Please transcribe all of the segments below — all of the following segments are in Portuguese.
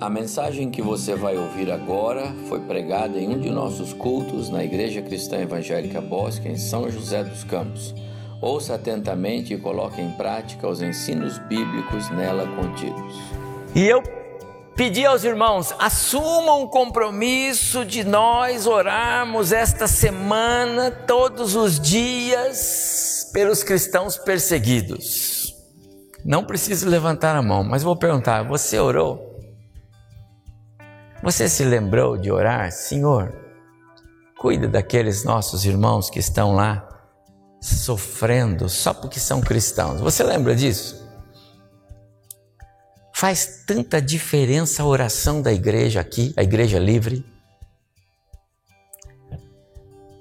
A mensagem que você vai ouvir agora foi pregada em um de nossos cultos na Igreja Cristã Evangélica Bosque, em São José dos Campos. Ouça atentamente e coloque em prática os ensinos bíblicos nela contidos. E eu pedi aos irmãos, assumam o compromisso de nós orarmos esta semana, todos os dias, pelos cristãos perseguidos. Não precisa levantar a mão, mas vou perguntar: você orou? Você se lembrou de orar, Senhor? Cuida daqueles nossos irmãos que estão lá sofrendo só porque são cristãos. Você lembra disso? Faz tanta diferença a oração da igreja aqui, a igreja livre.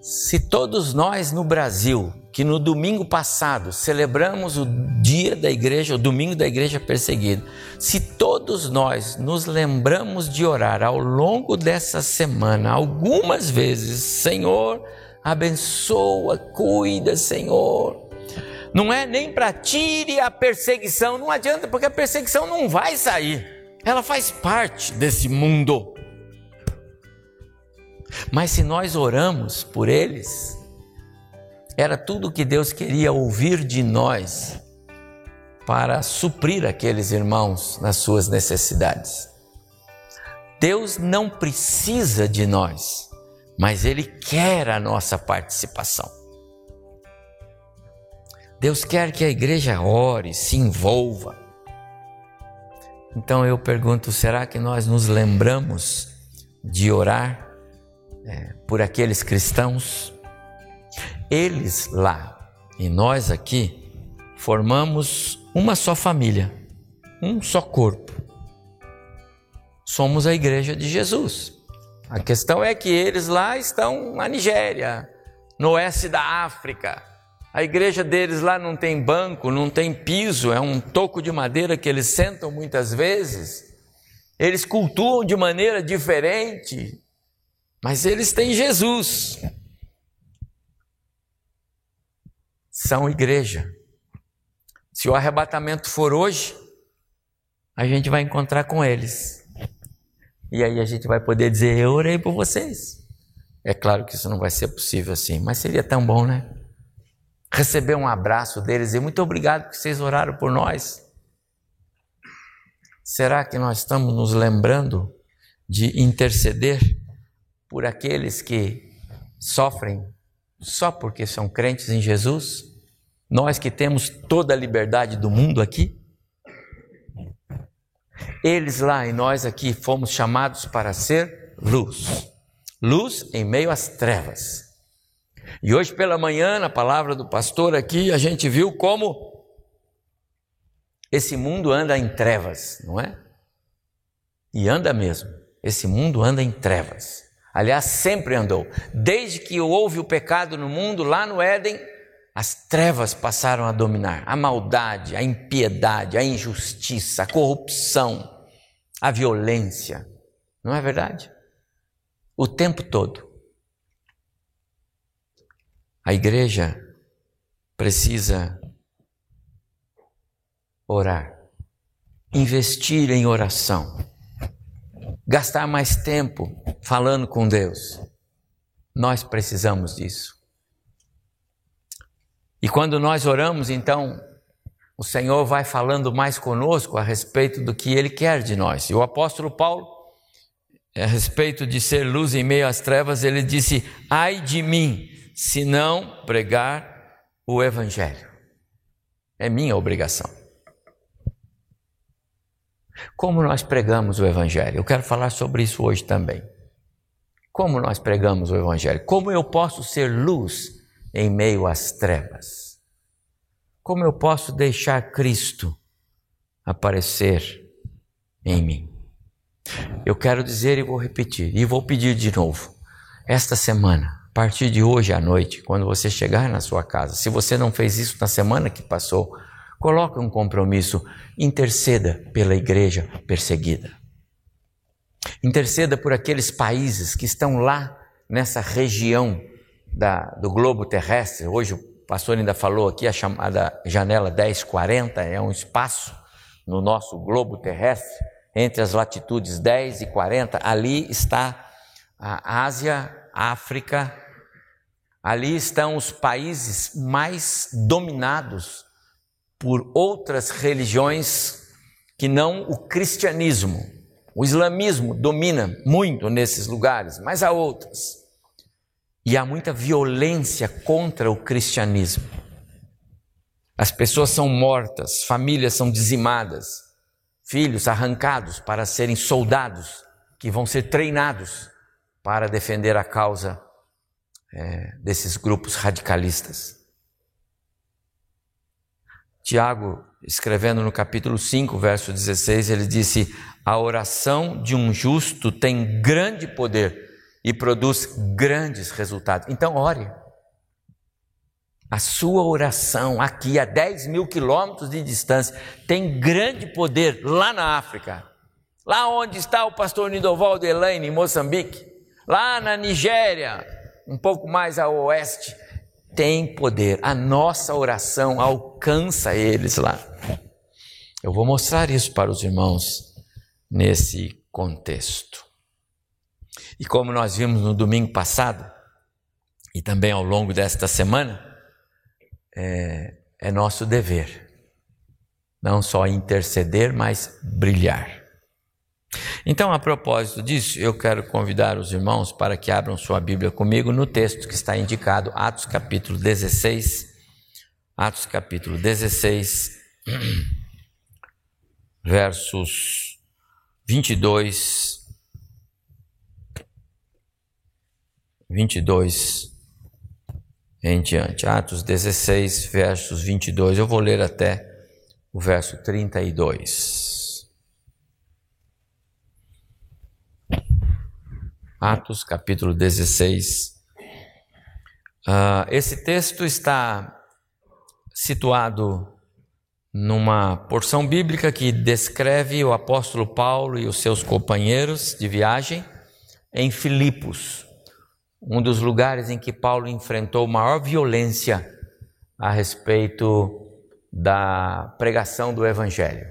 Se todos nós no Brasil, que no domingo passado celebramos o dia da igreja, o domingo da igreja perseguida, se todos nós nos lembramos de orar ao longo dessa semana, algumas vezes, Senhor, abençoa, cuida, Senhor. Não é nem para tire a perseguição, não adianta, porque a perseguição não vai sair, ela faz parte desse mundo. Mas se nós oramos por eles, era tudo o que Deus queria ouvir de nós para suprir aqueles irmãos nas suas necessidades. Deus não precisa de nós, mas Ele quer a nossa participação. Deus quer que a igreja ore, se envolva. Então eu pergunto: será que nós nos lembramos de orar é, por aqueles cristãos, eles lá e nós aqui formamos uma só família, um só corpo. Somos a igreja de Jesus. A questão é que eles lá estão na Nigéria, no oeste da África. A igreja deles lá não tem banco, não tem piso, é um toco de madeira que eles sentam muitas vezes. Eles cultuam de maneira diferente. Mas eles têm Jesus. São igreja. Se o arrebatamento for hoje, a gente vai encontrar com eles. E aí a gente vai poder dizer: Eu orei por vocês. É claro que isso não vai ser possível assim, mas seria tão bom, né? Receber um abraço deles e muito obrigado que vocês oraram por nós. Será que nós estamos nos lembrando de interceder por aqueles que sofrem só porque são crentes em Jesus? Nós que temos toda a liberdade do mundo aqui? Eles lá e nós aqui fomos chamados para ser luz. Luz em meio às trevas. E hoje pela manhã, na palavra do pastor aqui, a gente viu como esse mundo anda em trevas, não é? E anda mesmo. Esse mundo anda em trevas. Aliás, sempre andou. Desde que houve o pecado no mundo, lá no Éden, as trevas passaram a dominar. A maldade, a impiedade, a injustiça, a corrupção, a violência. Não é verdade? O tempo todo. A igreja precisa orar, investir em oração gastar mais tempo falando com Deus. Nós precisamos disso. E quando nós oramos, então, o Senhor vai falando mais conosco a respeito do que Ele quer de nós. E o apóstolo Paulo, a respeito de ser luz em meio às trevas, ele disse: Ai de mim, se não pregar o Evangelho. É minha obrigação. Como nós pregamos o Evangelho? Eu quero falar sobre isso hoje também. Como nós pregamos o Evangelho? Como eu posso ser luz em meio às trevas? Como eu posso deixar Cristo aparecer em mim? Eu quero dizer e vou repetir, e vou pedir de novo. Esta semana, a partir de hoje à noite, quando você chegar na sua casa, se você não fez isso na semana que passou, Coloque um compromisso, interceda pela igreja perseguida. Interceda por aqueles países que estão lá nessa região da, do globo terrestre. Hoje o pastor ainda falou aqui a chamada janela 1040, é um espaço no nosso globo terrestre entre as latitudes 10 e 40, ali está a Ásia, África, ali estão os países mais dominados por outras religiões que não o cristianismo. O islamismo domina muito nesses lugares, mas há outras. E há muita violência contra o cristianismo. As pessoas são mortas, famílias são dizimadas, filhos arrancados para serem soldados que vão ser treinados para defender a causa é, desses grupos radicalistas. Tiago, escrevendo no capítulo 5, verso 16, ele disse: A oração de um justo tem grande poder e produz grandes resultados. Então, ore. A sua oração aqui a 10 mil quilômetros de distância tem grande poder lá na África. Lá onde está o pastor Nidovaldo Elaine, em Moçambique. Lá na Nigéria, um pouco mais a oeste, tem poder. A nossa oração alcança eles lá. Eu vou mostrar isso para os irmãos nesse contexto. E como nós vimos no domingo passado, e também ao longo desta semana, é, é nosso dever. Não só interceder, mas brilhar. Então, a propósito disso, eu quero convidar os irmãos para que abram sua Bíblia comigo no texto que está indicado, Atos capítulo 16. Atos capítulo 16, versos 22, 22 em diante. Atos 16, versos 22. Eu vou ler até o verso 32. Atos, capítulo 16. Uh, ah, esse texto está situado numa porção bíblica que descreve o apóstolo Paulo e os seus companheiros de viagem em Filipos um dos lugares em que Paulo enfrentou maior violência a respeito da pregação do Evangelho.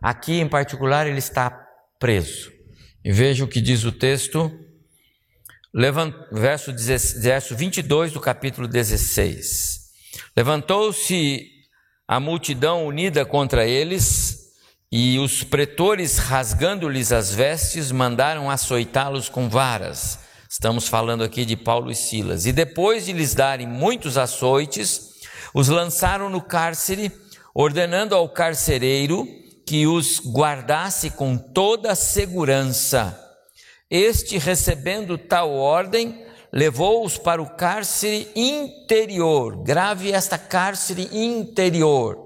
Aqui, em particular, ele está preso. E veja o que diz o texto, verso, verso 22 do capítulo 16. Levantou-se a multidão unida contra eles, e os pretores, rasgando-lhes as vestes, mandaram açoitá-los com varas. Estamos falando aqui de Paulo e Silas. E depois de lhes darem muitos açoites, os lançaram no cárcere, ordenando ao carcereiro que os guardasse com toda segurança. Este, recebendo tal ordem, levou-os para o cárcere interior, grave esta cárcere interior,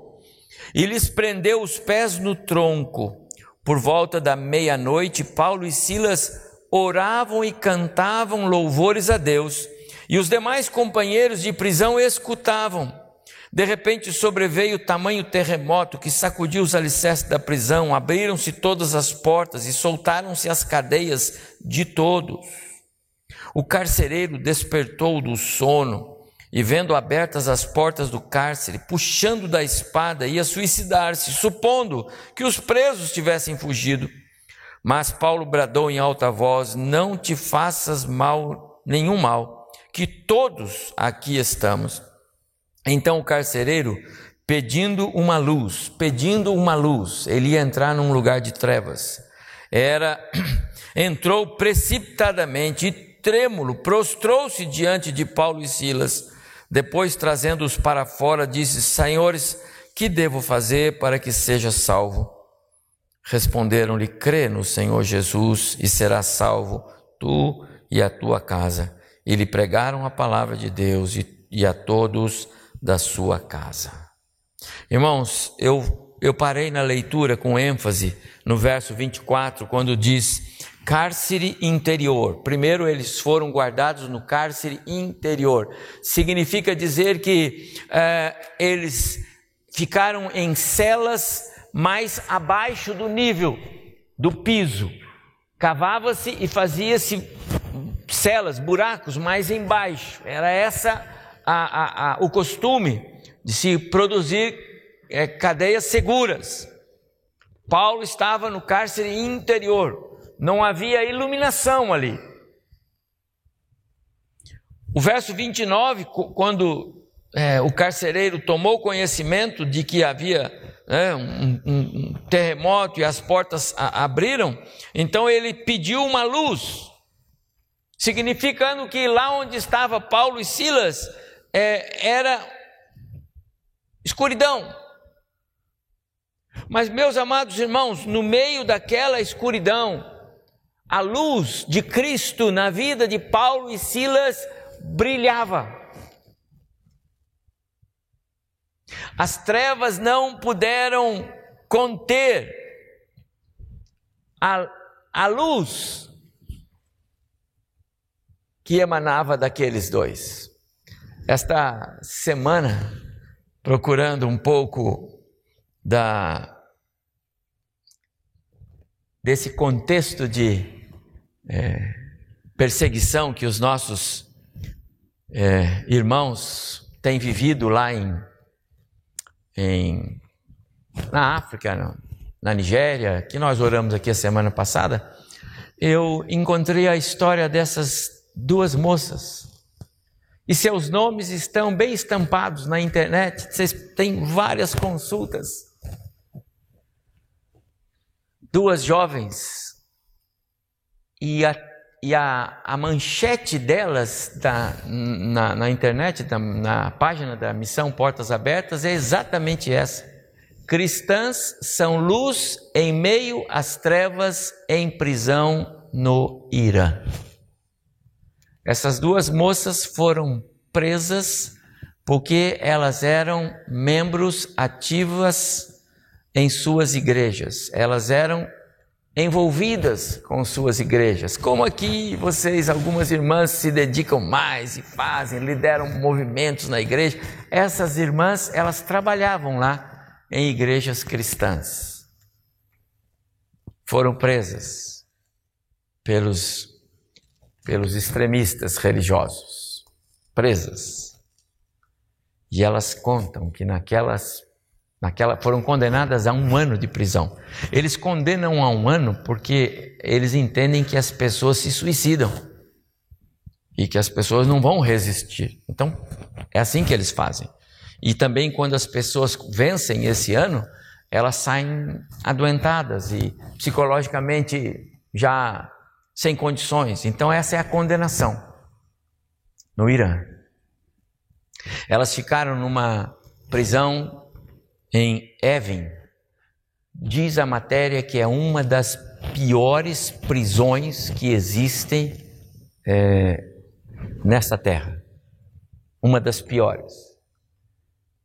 e lhes prendeu os pés no tronco. Por volta da meia-noite, Paulo e Silas oravam e cantavam louvores a Deus, e os demais companheiros de prisão escutavam. De repente sobreveio tamanho terremoto que sacudiu os alicerces da prisão, abriram-se todas as portas e soltaram-se as cadeias de todos. O carcereiro despertou do sono e, vendo abertas as portas do cárcere, puxando da espada, ia suicidar-se, supondo que os presos tivessem fugido. Mas Paulo bradou em alta voz: Não te faças mal, nenhum mal, que todos aqui estamos. Então o carcereiro, pedindo uma luz, pedindo uma luz, ele ia entrar num lugar de trevas. Era entrou precipitadamente e trêmulo, prostrou-se diante de Paulo e Silas. Depois, trazendo-os para fora, disse: Senhores, que devo fazer para que seja salvo? Responderam-lhe: Crê no Senhor Jesus e serás salvo, tu e a tua casa. E lhe pregaram a palavra de Deus e, e a todos da sua casa. Irmãos, eu, eu parei na leitura com ênfase no verso 24, quando diz cárcere interior. Primeiro, eles foram guardados no cárcere interior. Significa dizer que é, eles ficaram em celas mais abaixo do nível do piso. Cavava-se e fazia-se celas, buracos mais embaixo. Era essa a, a, o costume de se produzir é, cadeias seguras. Paulo estava no cárcere interior, não havia iluminação ali. O verso 29, quando é, o carcereiro tomou conhecimento de que havia é, um, um, um, terremoto e as portas a, abriram, então ele pediu uma luz, significando que lá onde estava Paulo e Silas é, era escuridão. Mas, meus amados irmãos, no meio daquela escuridão, a luz de Cristo na vida de Paulo e Silas brilhava. As trevas não puderam conter a, a luz que emanava daqueles dois. Esta semana, procurando um pouco da desse contexto de é, perseguição que os nossos é, irmãos têm vivido lá em, em na África, na Nigéria, que nós oramos aqui a semana passada, eu encontrei a história dessas duas moças. E seus nomes estão bem estampados na internet, vocês têm várias consultas. Duas jovens, e a e a, a manchete delas da, na, na internet, da, na página da Missão Portas Abertas, é exatamente essa. Cristãs são luz em meio às trevas em prisão no Irã. Essas duas moças foram presas porque elas eram membros ativas em suas igrejas. Elas eram envolvidas com suas igrejas. Como aqui vocês, algumas irmãs, se dedicam mais e fazem, lideram movimentos na igreja. Essas irmãs, elas trabalhavam lá em igrejas cristãs. Foram presas pelos, pelos extremistas religiosos. Presas. E elas contam que naquelas Naquela, foram condenadas a um ano de prisão. Eles condenam a um ano porque eles entendem que as pessoas se suicidam e que as pessoas não vão resistir. Então, é assim que eles fazem. E também quando as pessoas vencem esse ano, elas saem adoentadas e psicologicamente já sem condições. Então, essa é a condenação no Irã. Elas ficaram numa prisão em Evin, diz a matéria que é uma das piores prisões que existem é, nessa terra. Uma das piores.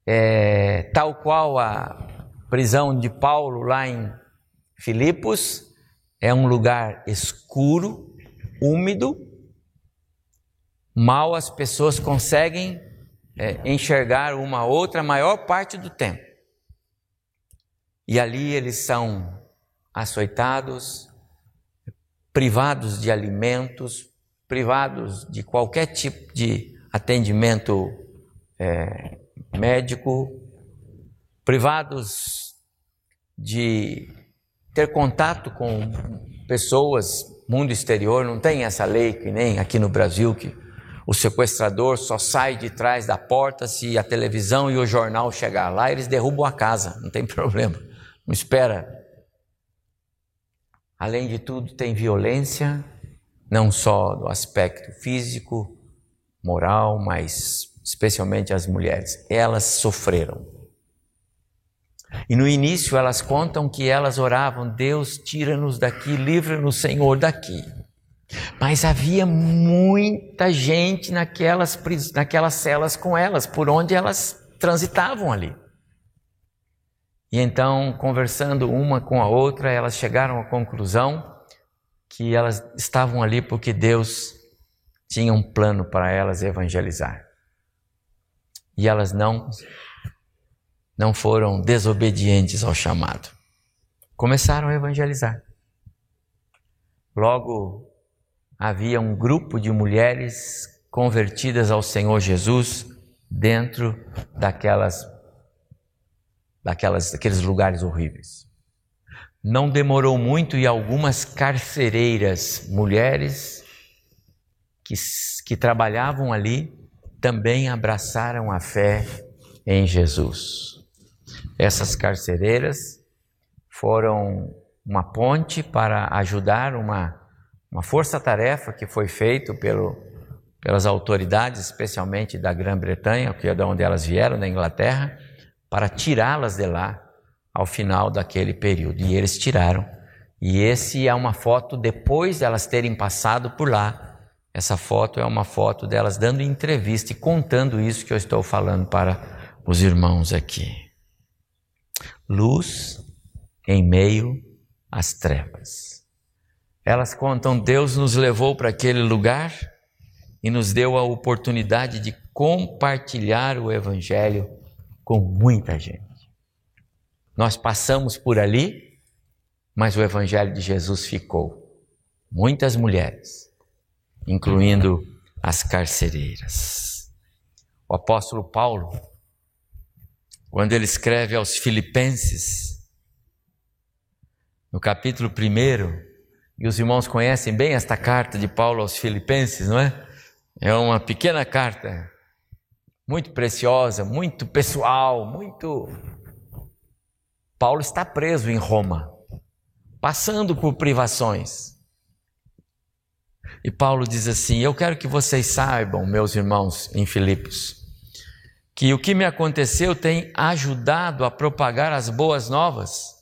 É, tal qual a prisão de Paulo lá em Filipos, é um lugar escuro, úmido, mal as pessoas conseguem é, enxergar uma outra a maior parte do tempo. E ali eles são açoitados, privados de alimentos, privados de qualquer tipo de atendimento é, médico, privados de ter contato com pessoas, mundo exterior, não tem essa lei que nem aqui no Brasil que o sequestrador só sai de trás da porta se a televisão e o jornal chegar lá, eles derrubam a casa, não tem problema. Não espera. Além de tudo, tem violência, não só do aspecto físico, moral, mas especialmente as mulheres. Elas sofreram. E no início elas contam que elas oravam: Deus, tira-nos daqui, livra-nos, Senhor, daqui. Mas havia muita gente naquelas, naquelas celas com elas, por onde elas transitavam ali. E então, conversando uma com a outra, elas chegaram à conclusão que elas estavam ali porque Deus tinha um plano para elas evangelizar. E elas não não foram desobedientes ao chamado. Começaram a evangelizar. Logo havia um grupo de mulheres convertidas ao Senhor Jesus dentro daquelas daquelas, daqueles lugares horríveis. não demorou muito e algumas carcereiras, mulheres que, que trabalhavam ali, também abraçaram a fé em Jesus. Essas carcereiras foram uma ponte para ajudar uma, uma força-tarefa que foi feita pelas autoridades, especialmente da Grã-Bretanha, que é de onde elas vieram, da Inglaterra, para tirá-las de lá ao final daquele período. E eles tiraram. E esse é uma foto depois de elas terem passado por lá. Essa foto é uma foto delas dando entrevista e contando isso que eu estou falando para os irmãos aqui. Luz em meio às trevas. Elas contam: Deus nos levou para aquele lugar e nos deu a oportunidade de compartilhar o Evangelho com muita gente. Nós passamos por ali, mas o Evangelho de Jesus ficou. Muitas mulheres, incluindo as carcereiras. O apóstolo Paulo, quando ele escreve aos Filipenses, no capítulo 1, e os irmãos conhecem bem esta carta de Paulo aos Filipenses, não é? É uma pequena carta, muito preciosa, muito pessoal, muito. Paulo está preso em Roma, passando por privações. E Paulo diz assim: Eu quero que vocês saibam, meus irmãos em Filipos, que o que me aconteceu tem ajudado a propagar as boas novas,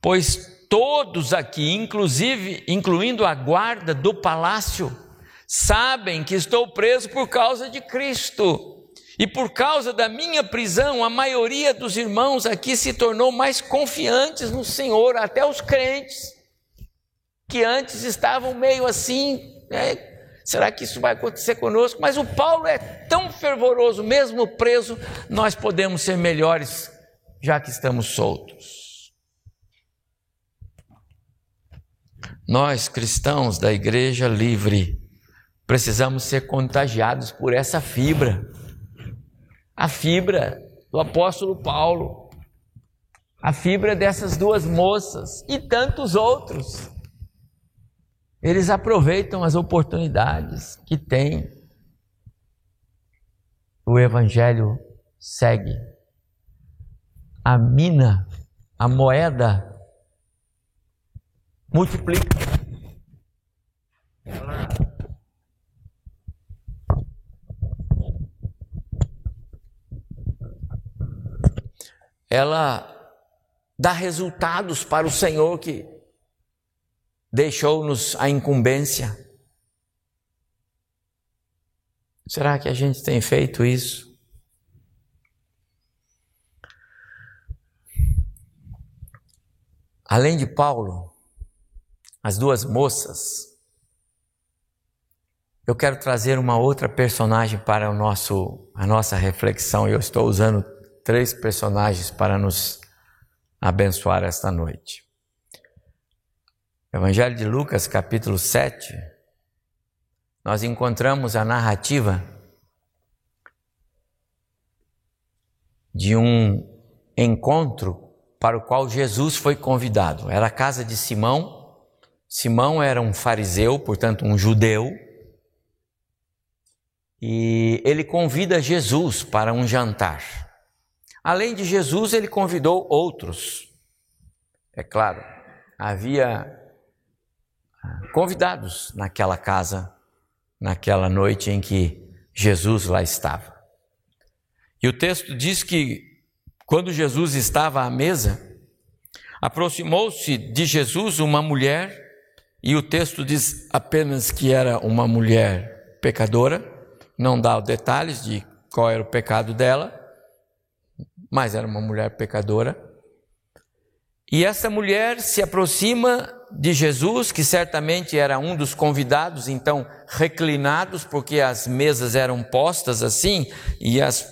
pois todos aqui, inclusive incluindo a guarda do palácio, sabem que estou preso por causa de Cristo. E por causa da minha prisão, a maioria dos irmãos aqui se tornou mais confiantes no Senhor, até os crentes, que antes estavam meio assim, né? Será que isso vai acontecer conosco? Mas o Paulo é tão fervoroso, mesmo preso, nós podemos ser melhores, já que estamos soltos. Nós, cristãos da Igreja Livre, Precisamos ser contagiados por essa fibra. A fibra do apóstolo Paulo. A fibra dessas duas moças e tantos outros. Eles aproveitam as oportunidades que têm. O evangelho segue. A mina, a moeda multiplica. ela dá resultados para o Senhor que deixou-nos a incumbência. Será que a gente tem feito isso? Além de Paulo, as duas moças, eu quero trazer uma outra personagem para o nosso, a nossa reflexão. Eu estou usando três personagens para nos abençoar esta noite. Evangelho de Lucas, capítulo 7, nós encontramos a narrativa de um encontro para o qual Jesus foi convidado. Era a casa de Simão. Simão era um fariseu, portanto, um judeu. E ele convida Jesus para um jantar. Além de Jesus, ele convidou outros. É claro, havia convidados naquela casa, naquela noite em que Jesus lá estava. E o texto diz que quando Jesus estava à mesa, aproximou-se de Jesus uma mulher, e o texto diz apenas que era uma mulher pecadora, não dá detalhes de qual era o pecado dela mas era uma mulher pecadora. E essa mulher se aproxima de Jesus, que certamente era um dos convidados, então reclinados, porque as mesas eram postas assim, e as,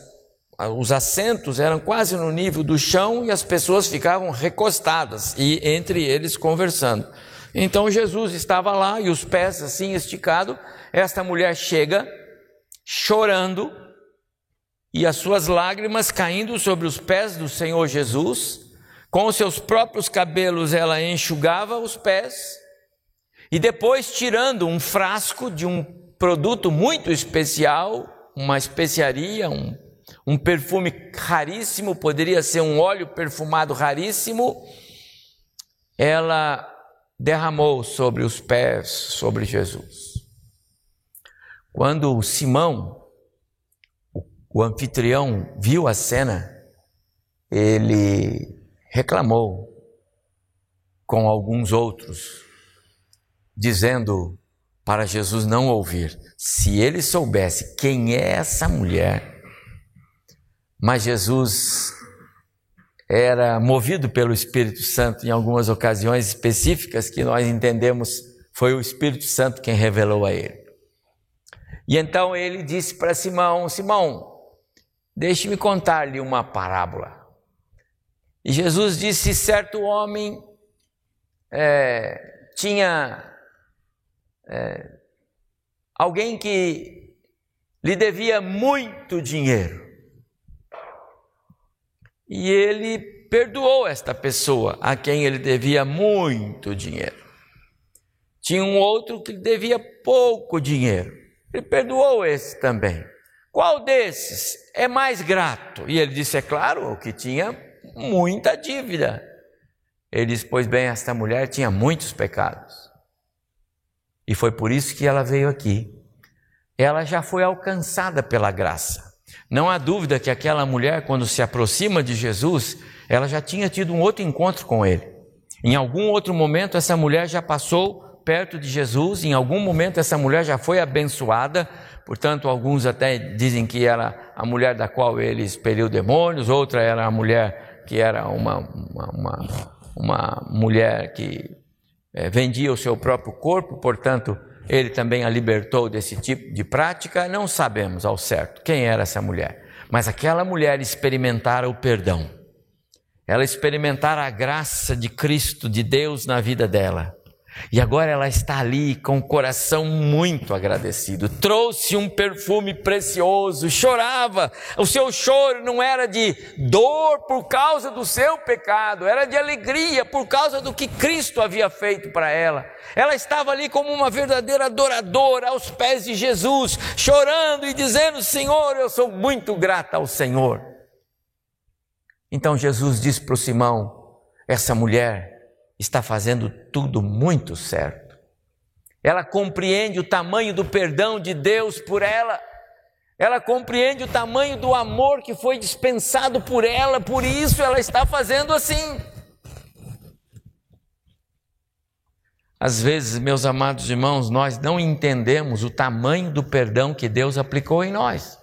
os assentos eram quase no nível do chão, e as pessoas ficavam recostadas, e entre eles conversando. Então Jesus estava lá, e os pés assim esticados, esta mulher chega, chorando, e as suas lágrimas caindo sobre os pés do Senhor Jesus, Com seus próprios cabelos ela enxugava os pés e depois, tirando um frasco de um produto muito especial, uma especiaria, um, um perfume raríssimo, poderia ser um óleo perfumado raríssimo, ela derramou sobre os pés, sobre Jesus. Quando Simão, o anfitrião, viu a cena, ele reclamou com alguns outros dizendo para Jesus não ouvir. Se ele soubesse quem é essa mulher, mas Jesus era movido pelo Espírito Santo em algumas ocasiões específicas que nós entendemos foi o Espírito Santo quem revelou a ele. E então ele disse para Simão: Simão, deixe-me contar-lhe uma parábola. E Jesus disse: certo homem é, tinha é, alguém que lhe devia muito dinheiro. E ele perdoou esta pessoa a quem ele devia muito dinheiro. Tinha um outro que devia pouco dinheiro. Ele perdoou esse também. Qual desses é mais grato? E ele disse: É claro, o que tinha muita dívida. Ele disse: Pois bem, esta mulher tinha muitos pecados. E foi por isso que ela veio aqui. Ela já foi alcançada pela graça. Não há dúvida que aquela mulher, quando se aproxima de Jesus, ela já tinha tido um outro encontro com ele. Em algum outro momento, essa mulher já passou perto de Jesus, em algum momento, essa mulher já foi abençoada. Portanto, alguns até dizem que era a mulher da qual ele expeliu demônios, outra era a mulher que era uma, uma, uma, uma mulher que é, vendia o seu próprio corpo, portanto, ele também a libertou desse tipo de prática. Não sabemos ao certo quem era essa mulher, mas aquela mulher experimentara o perdão, ela experimentara a graça de Cristo, de Deus na vida dela. E agora ela está ali com o coração muito agradecido. Trouxe um perfume precioso, chorava. O seu choro não era de dor por causa do seu pecado, era de alegria por causa do que Cristo havia feito para ela. Ela estava ali como uma verdadeira adoradora aos pés de Jesus, chorando e dizendo: Senhor, eu sou muito grata ao Senhor. Então Jesus disse para o Simão: Essa mulher está fazendo tudo muito certo. Ela compreende o tamanho do perdão de Deus por ela. Ela compreende o tamanho do amor que foi dispensado por ela, por isso ela está fazendo assim. Às vezes, meus amados irmãos, nós não entendemos o tamanho do perdão que Deus aplicou em nós.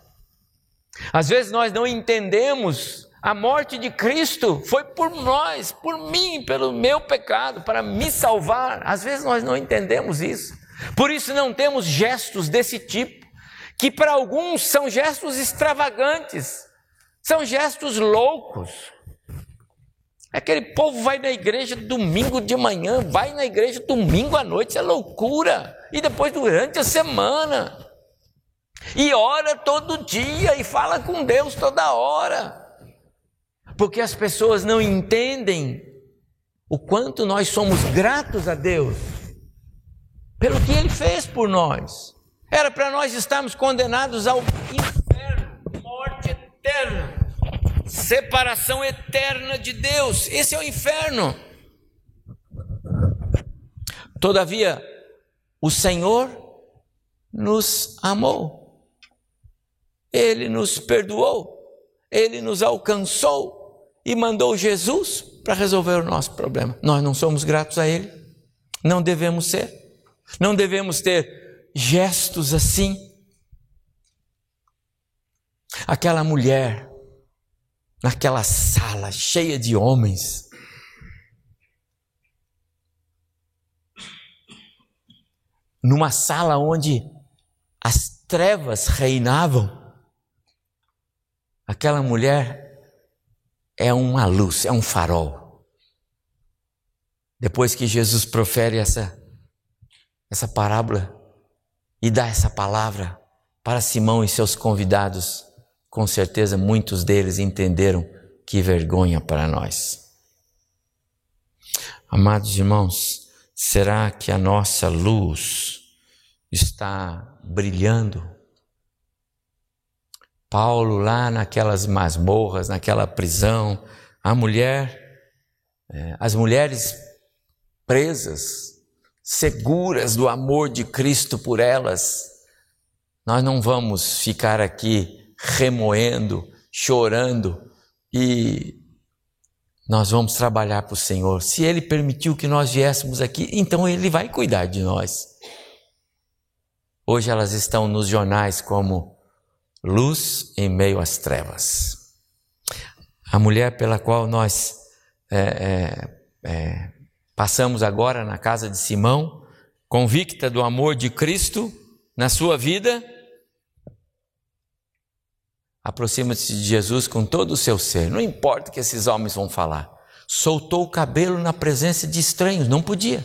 Às vezes nós não entendemos a morte de Cristo foi por nós, por mim, pelo meu pecado, para me salvar. Às vezes nós não entendemos isso. Por isso não temos gestos desse tipo, que para alguns são gestos extravagantes, são gestos loucos. Aquele povo vai na igreja domingo de manhã, vai na igreja domingo à noite, é loucura. E depois durante a semana. E ora todo dia e fala com Deus toda hora porque as pessoas não entendem o quanto nós somos gratos a Deus pelo que Ele fez por nós. Era para nós estarmos condenados ao inferno, morte eterna, separação eterna de Deus. Esse é o inferno. Todavia, o Senhor nos amou, Ele nos perdoou, Ele nos alcançou e mandou Jesus para resolver o nosso problema. Nós não somos gratos a Ele, não devemos ser, não devemos ter gestos assim. Aquela mulher, naquela sala cheia de homens, numa sala onde as trevas reinavam, aquela mulher é uma luz, é um farol. Depois que Jesus profere essa, essa parábola e dá essa palavra para Simão e seus convidados, com certeza muitos deles entenderam que vergonha para nós. Amados irmãos, será que a nossa luz está brilhando? Paulo, lá naquelas masmorras, naquela prisão, a mulher, é, as mulheres presas, seguras do amor de Cristo por elas, nós não vamos ficar aqui remoendo, chorando e nós vamos trabalhar para o Senhor. Se Ele permitiu que nós viéssemos aqui, então Ele vai cuidar de nós. Hoje elas estão nos jornais como luz em meio às trevas. A mulher pela qual nós é, é, é, passamos agora na casa de Simão, convicta do amor de Cristo na sua vida, aproxima-se de Jesus com todo o seu ser. Não importa o que esses homens vão falar. Soltou o cabelo na presença de estranhos, não podia.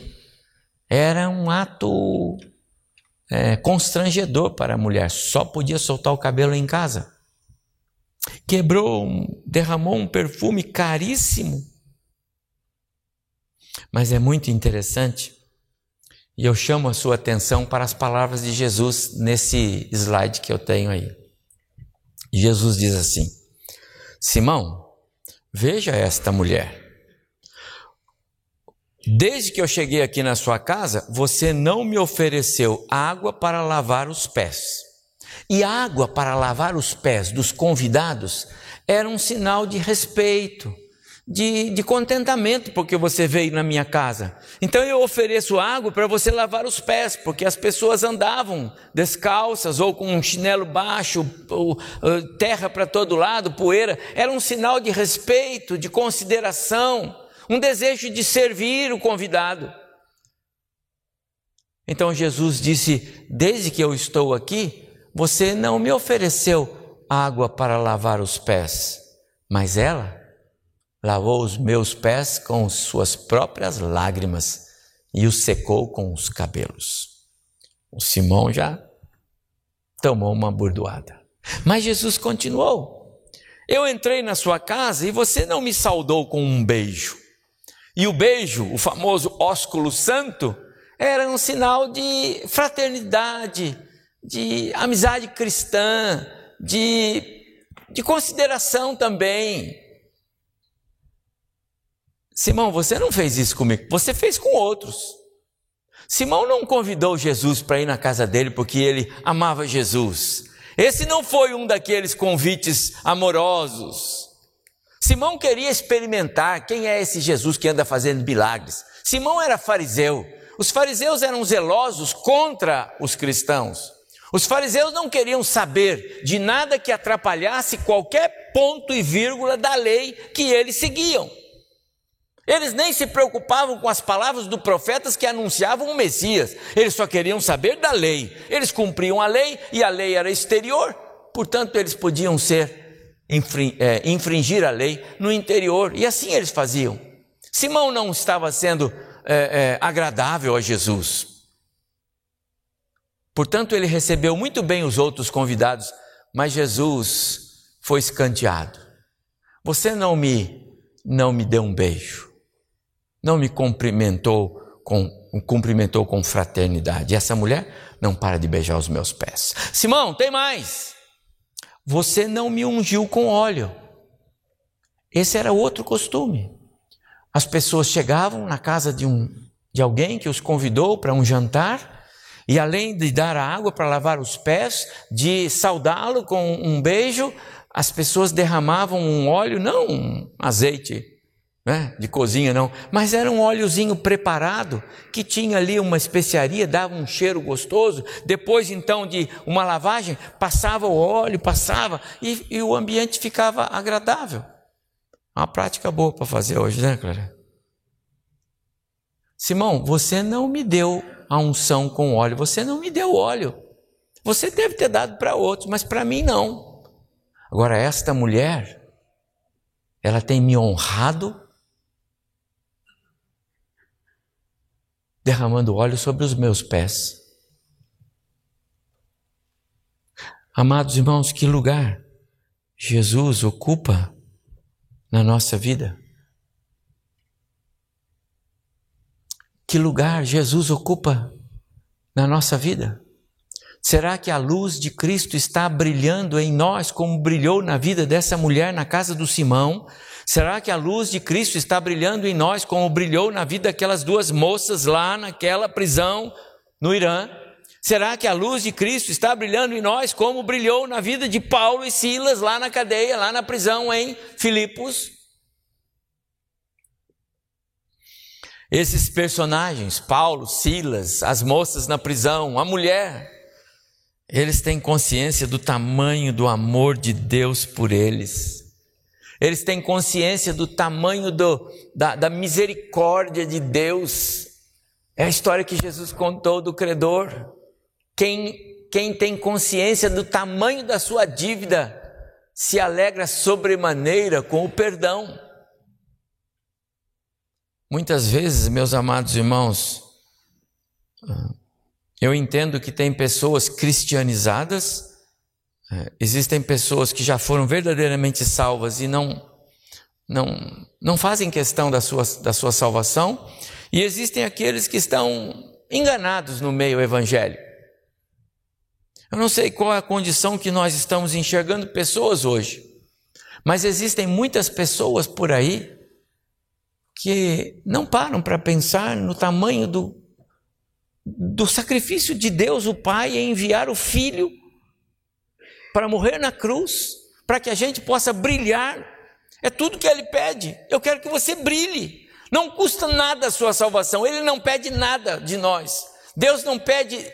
Era um ato é, constrangedor para a mulher, só podia soltar o cabelo em casa. Quebrou, derramou um perfume caríssimo. Mas é muito interessante, e eu chamo a sua atenção para as palavras de Jesus nesse slide que eu tenho aí. Jesus diz assim: Simão, veja esta mulher. Desde que eu cheguei aqui na sua casa, você não me ofereceu água para lavar os pés. E água para lavar os pés dos convidados era um sinal de respeito, de, de contentamento, porque você veio na minha casa. Então eu ofereço água para você lavar os pés, porque as pessoas andavam descalças ou com um chinelo baixo, ou, uh, terra para todo lado, poeira. Era um sinal de respeito, de consideração, um desejo de servir o convidado. Então Jesus disse: Desde que eu estou aqui, você não me ofereceu água para lavar os pés, mas ela lavou os meus pés com suas próprias lágrimas e os secou com os cabelos. O Simão já tomou uma burdoada. Mas Jesus continuou: Eu entrei na sua casa e você não me saudou com um beijo. E o beijo, o famoso ósculo santo, era um sinal de fraternidade, de amizade cristã, de, de consideração também. Simão, você não fez isso comigo, você fez com outros. Simão não convidou Jesus para ir na casa dele porque ele amava Jesus. Esse não foi um daqueles convites amorosos. Simão queria experimentar quem é esse Jesus que anda fazendo milagres. Simão era fariseu. Os fariseus eram zelosos contra os cristãos. Os fariseus não queriam saber de nada que atrapalhasse qualquer ponto e vírgula da lei que eles seguiam. Eles nem se preocupavam com as palavras dos profetas que anunciavam o Messias. Eles só queriam saber da lei. Eles cumpriam a lei e a lei era exterior. Portanto, eles podiam ser infringir a lei no interior. E assim eles faziam. Simão não estava sendo é, é, agradável a Jesus. Portanto, ele recebeu muito bem os outros convidados, mas Jesus foi escanteado. Você não me não me deu um beijo não me cumprimentou com, cumprimentou com fraternidade. E essa mulher não para de beijar os meus pés. Simão, tem mais. Você não me ungiu com óleo. Esse era outro costume. As pessoas chegavam na casa de, um, de alguém que os convidou para um jantar, e além de dar a água para lavar os pés, de saudá-lo com um beijo, as pessoas derramavam um óleo, não um azeite né, de cozinha não, mas era um óleozinho preparado que tinha ali uma especiaria, dava um cheiro gostoso. Depois então de uma lavagem, passava o óleo, passava e, e o ambiente ficava agradável. Uma prática boa para fazer hoje, né, Clara? Simão, você não me deu a unção com óleo, você não me deu óleo. Você deve ter dado para outros, mas para mim não. Agora, esta mulher, ela tem me honrado derramando óleo sobre os meus pés. Amados irmãos, que lugar Jesus ocupa na nossa vida? que lugar Jesus ocupa na nossa vida? Será que a luz de Cristo está brilhando em nós como brilhou na vida dessa mulher na casa do Simão? Será que a luz de Cristo está brilhando em nós como brilhou na vida daquelas duas moças lá naquela prisão no Irã? Será que a luz de Cristo está brilhando em nós como brilhou na vida de Paulo e Silas lá na cadeia, lá na prisão em Filipos? Esses personagens, Paulo, Silas, as moças na prisão, a mulher, eles têm consciência do tamanho do amor de Deus por eles. Eles têm consciência do tamanho do, da, da misericórdia de Deus. É a história que Jesus contou do credor. Quem, quem tem consciência do tamanho da sua dívida se alegra sobremaneira com o perdão. Muitas vezes, meus amados irmãos, eu entendo que tem pessoas cristianizadas, é, existem pessoas que já foram verdadeiramente salvas e não, não, não fazem questão da sua, da sua salvação, e existem aqueles que estão enganados no meio evangélico. Eu não sei qual é a condição que nós estamos enxergando pessoas hoje, mas existem muitas pessoas por aí que não param para pensar no tamanho do, do sacrifício de Deus, o Pai, em enviar o Filho para morrer na cruz, para que a gente possa brilhar. É tudo que Ele pede. Eu quero que você brilhe. Não custa nada a sua salvação. Ele não pede nada de nós. Deus não pede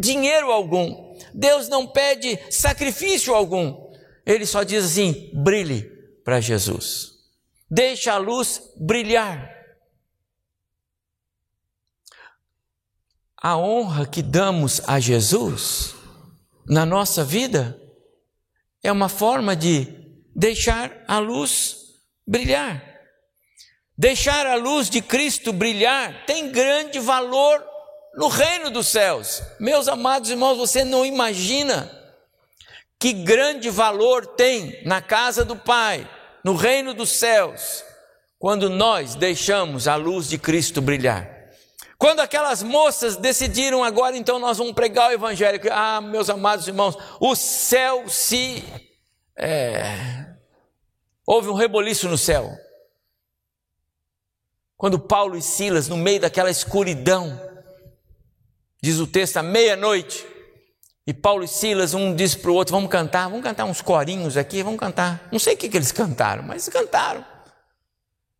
dinheiro algum. Deus não pede sacrifício algum. Ele só diz assim: brilhe para Jesus. Deixa a luz brilhar. A honra que damos a Jesus na nossa vida é uma forma de deixar a luz brilhar. Deixar a luz de Cristo brilhar tem grande valor no reino dos céus. Meus amados irmãos, você não imagina que grande valor tem na casa do Pai, no reino dos céus, quando nós deixamos a luz de Cristo brilhar. Quando aquelas moças decidiram agora, então nós vamos pregar o Evangelho. Ah, meus amados irmãos, o céu se. É, houve um reboliço no céu. Quando Paulo e Silas, no meio daquela escuridão, diz o texto, à meia-noite, e Paulo e Silas, um disse para o outro: Vamos cantar, vamos cantar uns corinhos aqui, vamos cantar. Não sei o que, que eles cantaram, mas cantaram.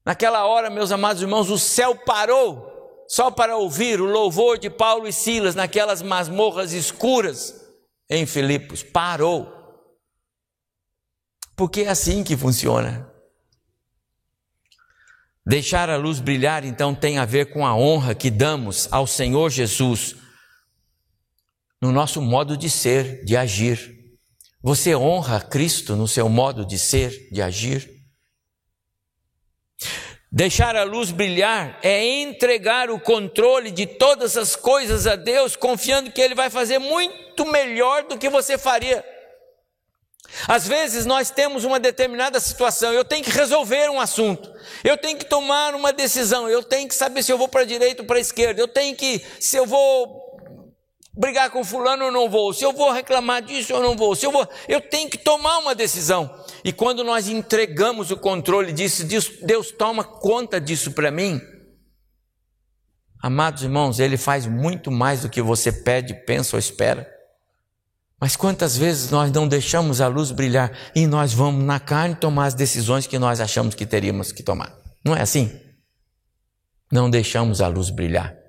Naquela hora, meus amados irmãos, o céu parou só para ouvir o louvor de Paulo e Silas naquelas masmorras escuras em Filipos. Parou. Porque é assim que funciona. Deixar a luz brilhar, então, tem a ver com a honra que damos ao Senhor Jesus no nosso modo de ser, de agir. Você honra Cristo no seu modo de ser, de agir? Deixar a luz brilhar é entregar o controle de todas as coisas a Deus, confiando que Ele vai fazer muito melhor do que você faria. Às vezes nós temos uma determinada situação, eu tenho que resolver um assunto, eu tenho que tomar uma decisão, eu tenho que saber se eu vou para a direita ou para a esquerda, eu tenho que, se eu vou brigar com fulano ou não vou, se eu vou reclamar disso ou não vou, se eu vou, eu tenho que tomar uma decisão. E quando nós entregamos o controle disso, Deus, Deus toma conta disso para mim. Amados irmãos, Ele faz muito mais do que você pede, pensa ou espera. Mas quantas vezes nós não deixamos a luz brilhar e nós vamos na carne tomar as decisões que nós achamos que teríamos que tomar? Não é assim? Não deixamos a luz brilhar.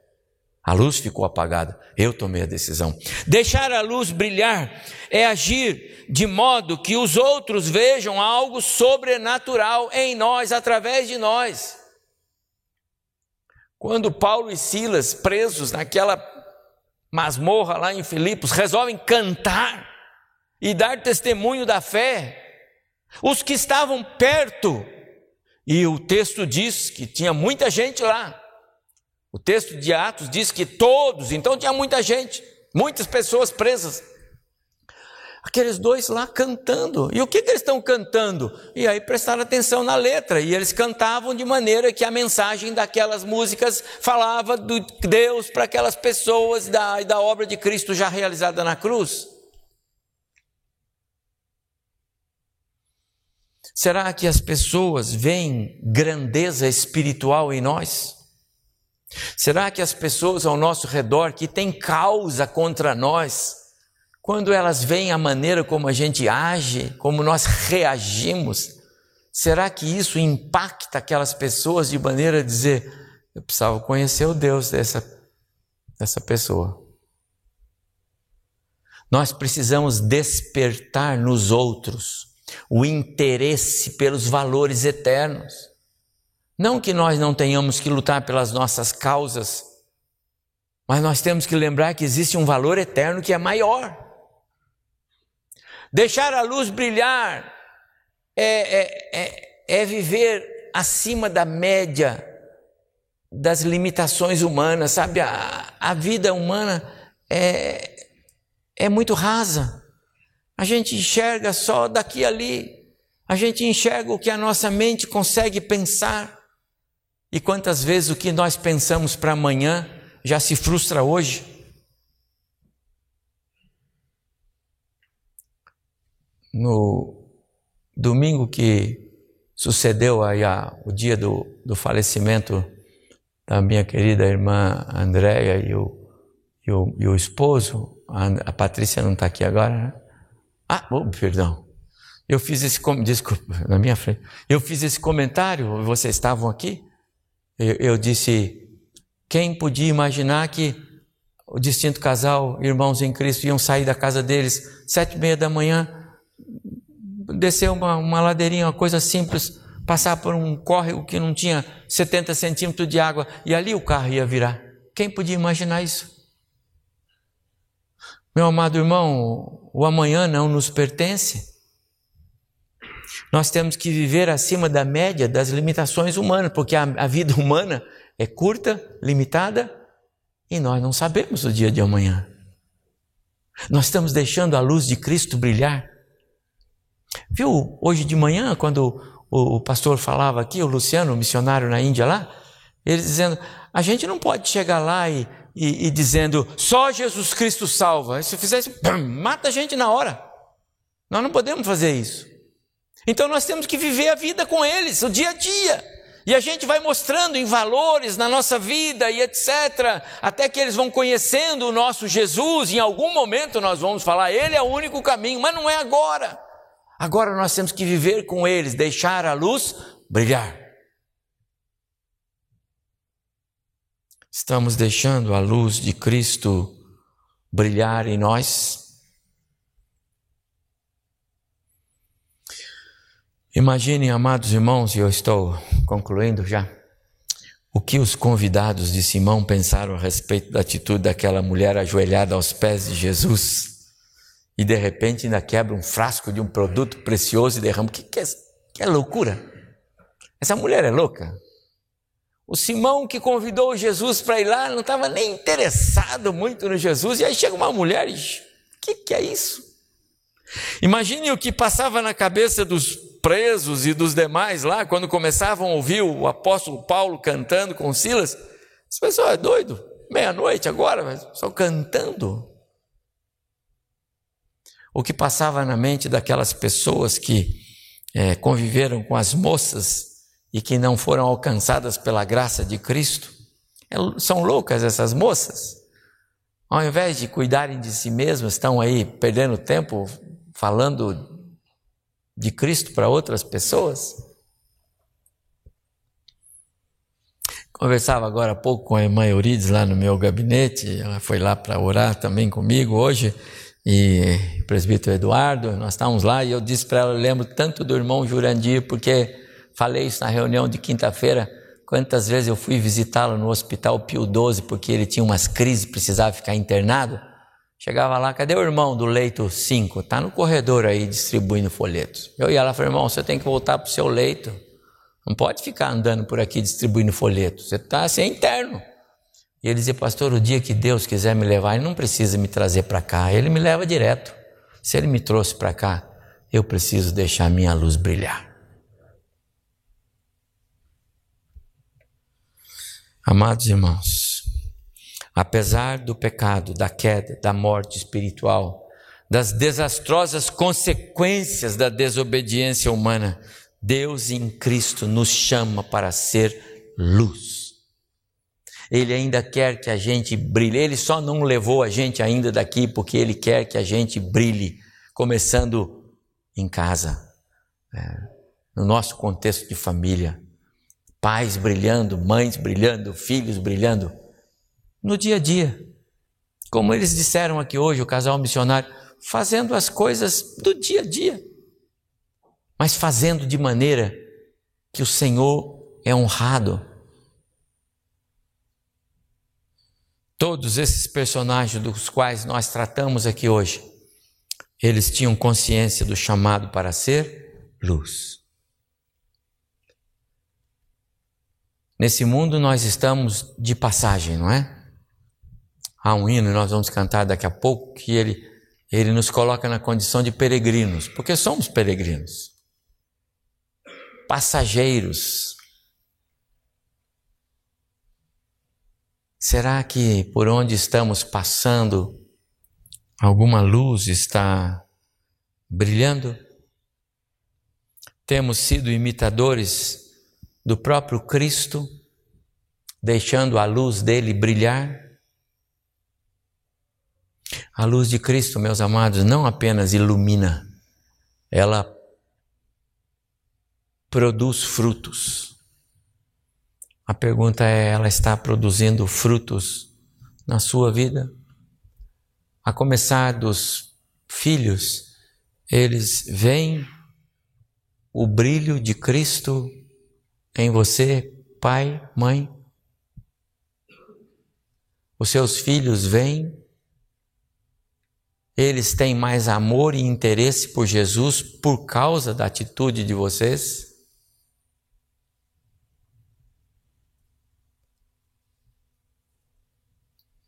A luz ficou apagada, eu tomei a decisão. Deixar a luz brilhar é agir de modo que os outros vejam algo sobrenatural em nós, através de nós. Quando Paulo e Silas, presos naquela masmorra lá em Filipos, resolvem cantar e dar testemunho da fé, os que estavam perto, e o texto diz que tinha muita gente lá, o texto de Atos diz que todos, então tinha muita gente, muitas pessoas presas. Aqueles dois lá cantando. E o que, que eles estão cantando? E aí prestaram atenção na letra. E eles cantavam de maneira que a mensagem daquelas músicas falava do Deus para aquelas pessoas da, da obra de Cristo já realizada na cruz. Será que as pessoas veem grandeza espiritual em nós? Será que as pessoas ao nosso redor que têm causa contra nós, quando elas veem a maneira como a gente age, como nós reagimos, será que isso impacta aquelas pessoas de maneira a dizer: eu precisava conhecer o Deus dessa, dessa pessoa? Nós precisamos despertar nos outros o interesse pelos valores eternos. Não que nós não tenhamos que lutar pelas nossas causas, mas nós temos que lembrar que existe um valor eterno que é maior. Deixar a luz brilhar é, é, é, é viver acima da média das limitações humanas, sabe? A, a vida humana é, é muito rasa. A gente enxerga só daqui ali. A gente enxerga o que a nossa mente consegue pensar. E quantas vezes o que nós pensamos para amanhã já se frustra hoje? no domingo que sucedeu aí o dia do, do falecimento da minha querida irmã Andréia e o, e o, e o esposo, a, a Patrícia não está aqui agora, né? Ah, oh, perdão. Eu fiz esse desculpa, na minha frente. Eu fiz esse comentário, vocês estavam aqui. Eu, eu disse: quem podia imaginar que o distinto casal, irmãos em Cristo, iam sair da casa deles sete e meia da manhã descer uma, uma ladeirinha, uma coisa simples, passar por um córrego que não tinha 70 centímetros de água e ali o carro ia virar. Quem podia imaginar isso? Meu amado irmão, o amanhã não nos pertence. Nós temos que viver acima da média das limitações humanas, porque a, a vida humana é curta, limitada e nós não sabemos o dia de amanhã. Nós estamos deixando a luz de Cristo brilhar Viu hoje de manhã, quando o, o pastor falava aqui, o Luciano, o missionário na Índia lá, ele dizendo: a gente não pode chegar lá e, e, e dizendo só Jesus Cristo salva. Se fizesse, mata a gente na hora. Nós não podemos fazer isso. Então nós temos que viver a vida com eles, o dia a dia. E a gente vai mostrando em valores na nossa vida e etc. Até que eles vão conhecendo o nosso Jesus. Em algum momento nós vamos falar, Ele é o único caminho, mas não é agora. Agora nós temos que viver com eles, deixar a luz brilhar. Estamos deixando a luz de Cristo brilhar em nós? Imaginem, amados irmãos, e eu estou concluindo já, o que os convidados de Simão pensaram a respeito da atitude daquela mulher ajoelhada aos pés de Jesus e de repente ainda quebra um frasco de um produto precioso e derrama. Que, que, é, que loucura? Essa mulher é louca. O Simão que convidou Jesus para ir lá não estava nem interessado muito no Jesus, e aí chega uma mulher e o que, que é isso? Imagine o que passava na cabeça dos presos e dos demais lá, quando começavam a ouvir o apóstolo Paulo cantando com Silas. Esse pessoal é doido, meia-noite agora, só cantando o que passava na mente daquelas pessoas que é, conviveram com as moças e que não foram alcançadas pela graça de Cristo. É, são loucas essas moças. Ao invés de cuidarem de si mesmas, estão aí perdendo tempo falando de Cristo para outras pessoas. Conversava agora há pouco com a irmã Eurides lá no meu gabinete, ela foi lá para orar também comigo hoje e o presbítero Eduardo, nós estávamos lá e eu disse para ela, lembro tanto do irmão Jurandir, porque falei isso na reunião de quinta-feira, quantas vezes eu fui visitá-lo no hospital Pio XII, porque ele tinha umas crises, precisava ficar internado. Chegava lá, cadê o irmão do leito 5? Está no corredor aí distribuindo folhetos. Eu ia lá e falei, irmão, você tem que voltar para o seu leito. Não pode ficar andando por aqui distribuindo folhetos. Você está assim, interno. E ele dizia, pastor, o dia que Deus quiser me levar, ele não precisa me trazer para cá, ele me leva direto. Se Ele me trouxe para cá, eu preciso deixar minha luz brilhar. Amados irmãos, apesar do pecado, da queda, da morte espiritual, das desastrosas consequências da desobediência humana, Deus em Cristo nos chama para ser luz. Ele ainda quer que a gente brilhe. Ele só não levou a gente ainda daqui porque Ele quer que a gente brilhe, começando em casa, é, no nosso contexto de família. Pais brilhando, mães brilhando, filhos brilhando, no dia a dia. Como eles disseram aqui hoje, o casal missionário, fazendo as coisas do dia a dia, mas fazendo de maneira que o Senhor é honrado Todos esses personagens dos quais nós tratamos aqui hoje, eles tinham consciência do chamado para ser luz. Nesse mundo nós estamos de passagem, não é? Há um hino, nós vamos cantar daqui a pouco, que ele, ele nos coloca na condição de peregrinos, porque somos peregrinos, passageiros Será que por onde estamos passando alguma luz está brilhando? Temos sido imitadores do próprio Cristo, deixando a luz dele brilhar? A luz de Cristo, meus amados, não apenas ilumina, ela produz frutos. A pergunta é: ela está produzindo frutos na sua vida? A começar dos filhos, eles veem o brilho de Cristo em você, pai, mãe. Os seus filhos veem, eles têm mais amor e interesse por Jesus por causa da atitude de vocês.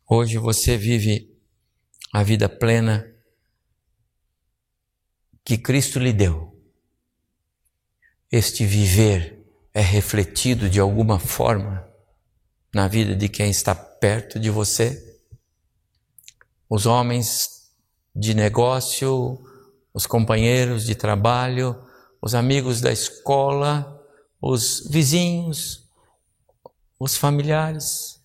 Hoje você vive a vida plena que Cristo lhe deu. Este viver é refletido de alguma forma na vida de quem está perto de você. Os homens de negócio, os companheiros de trabalho, os amigos da escola, os vizinhos, os familiares.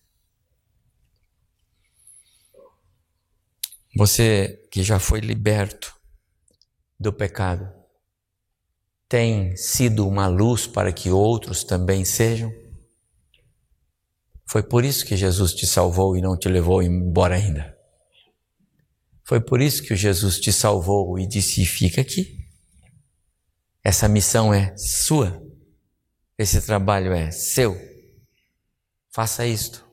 Você que já foi liberto do pecado, tem sido uma luz para que outros também sejam? Foi por isso que Jesus te salvou e não te levou embora ainda. Foi por isso que Jesus te salvou e disse: fica aqui. Essa missão é sua. Esse trabalho é seu. Faça isto.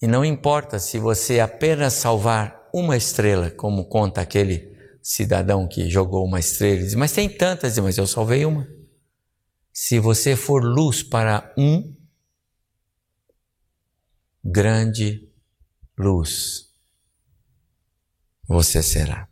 E não importa se você apenas salvar uma estrela, como conta aquele cidadão que jogou uma estrela diz, mas tem tantas, mas eu salvei uma. Se você for luz para um, grande luz você será.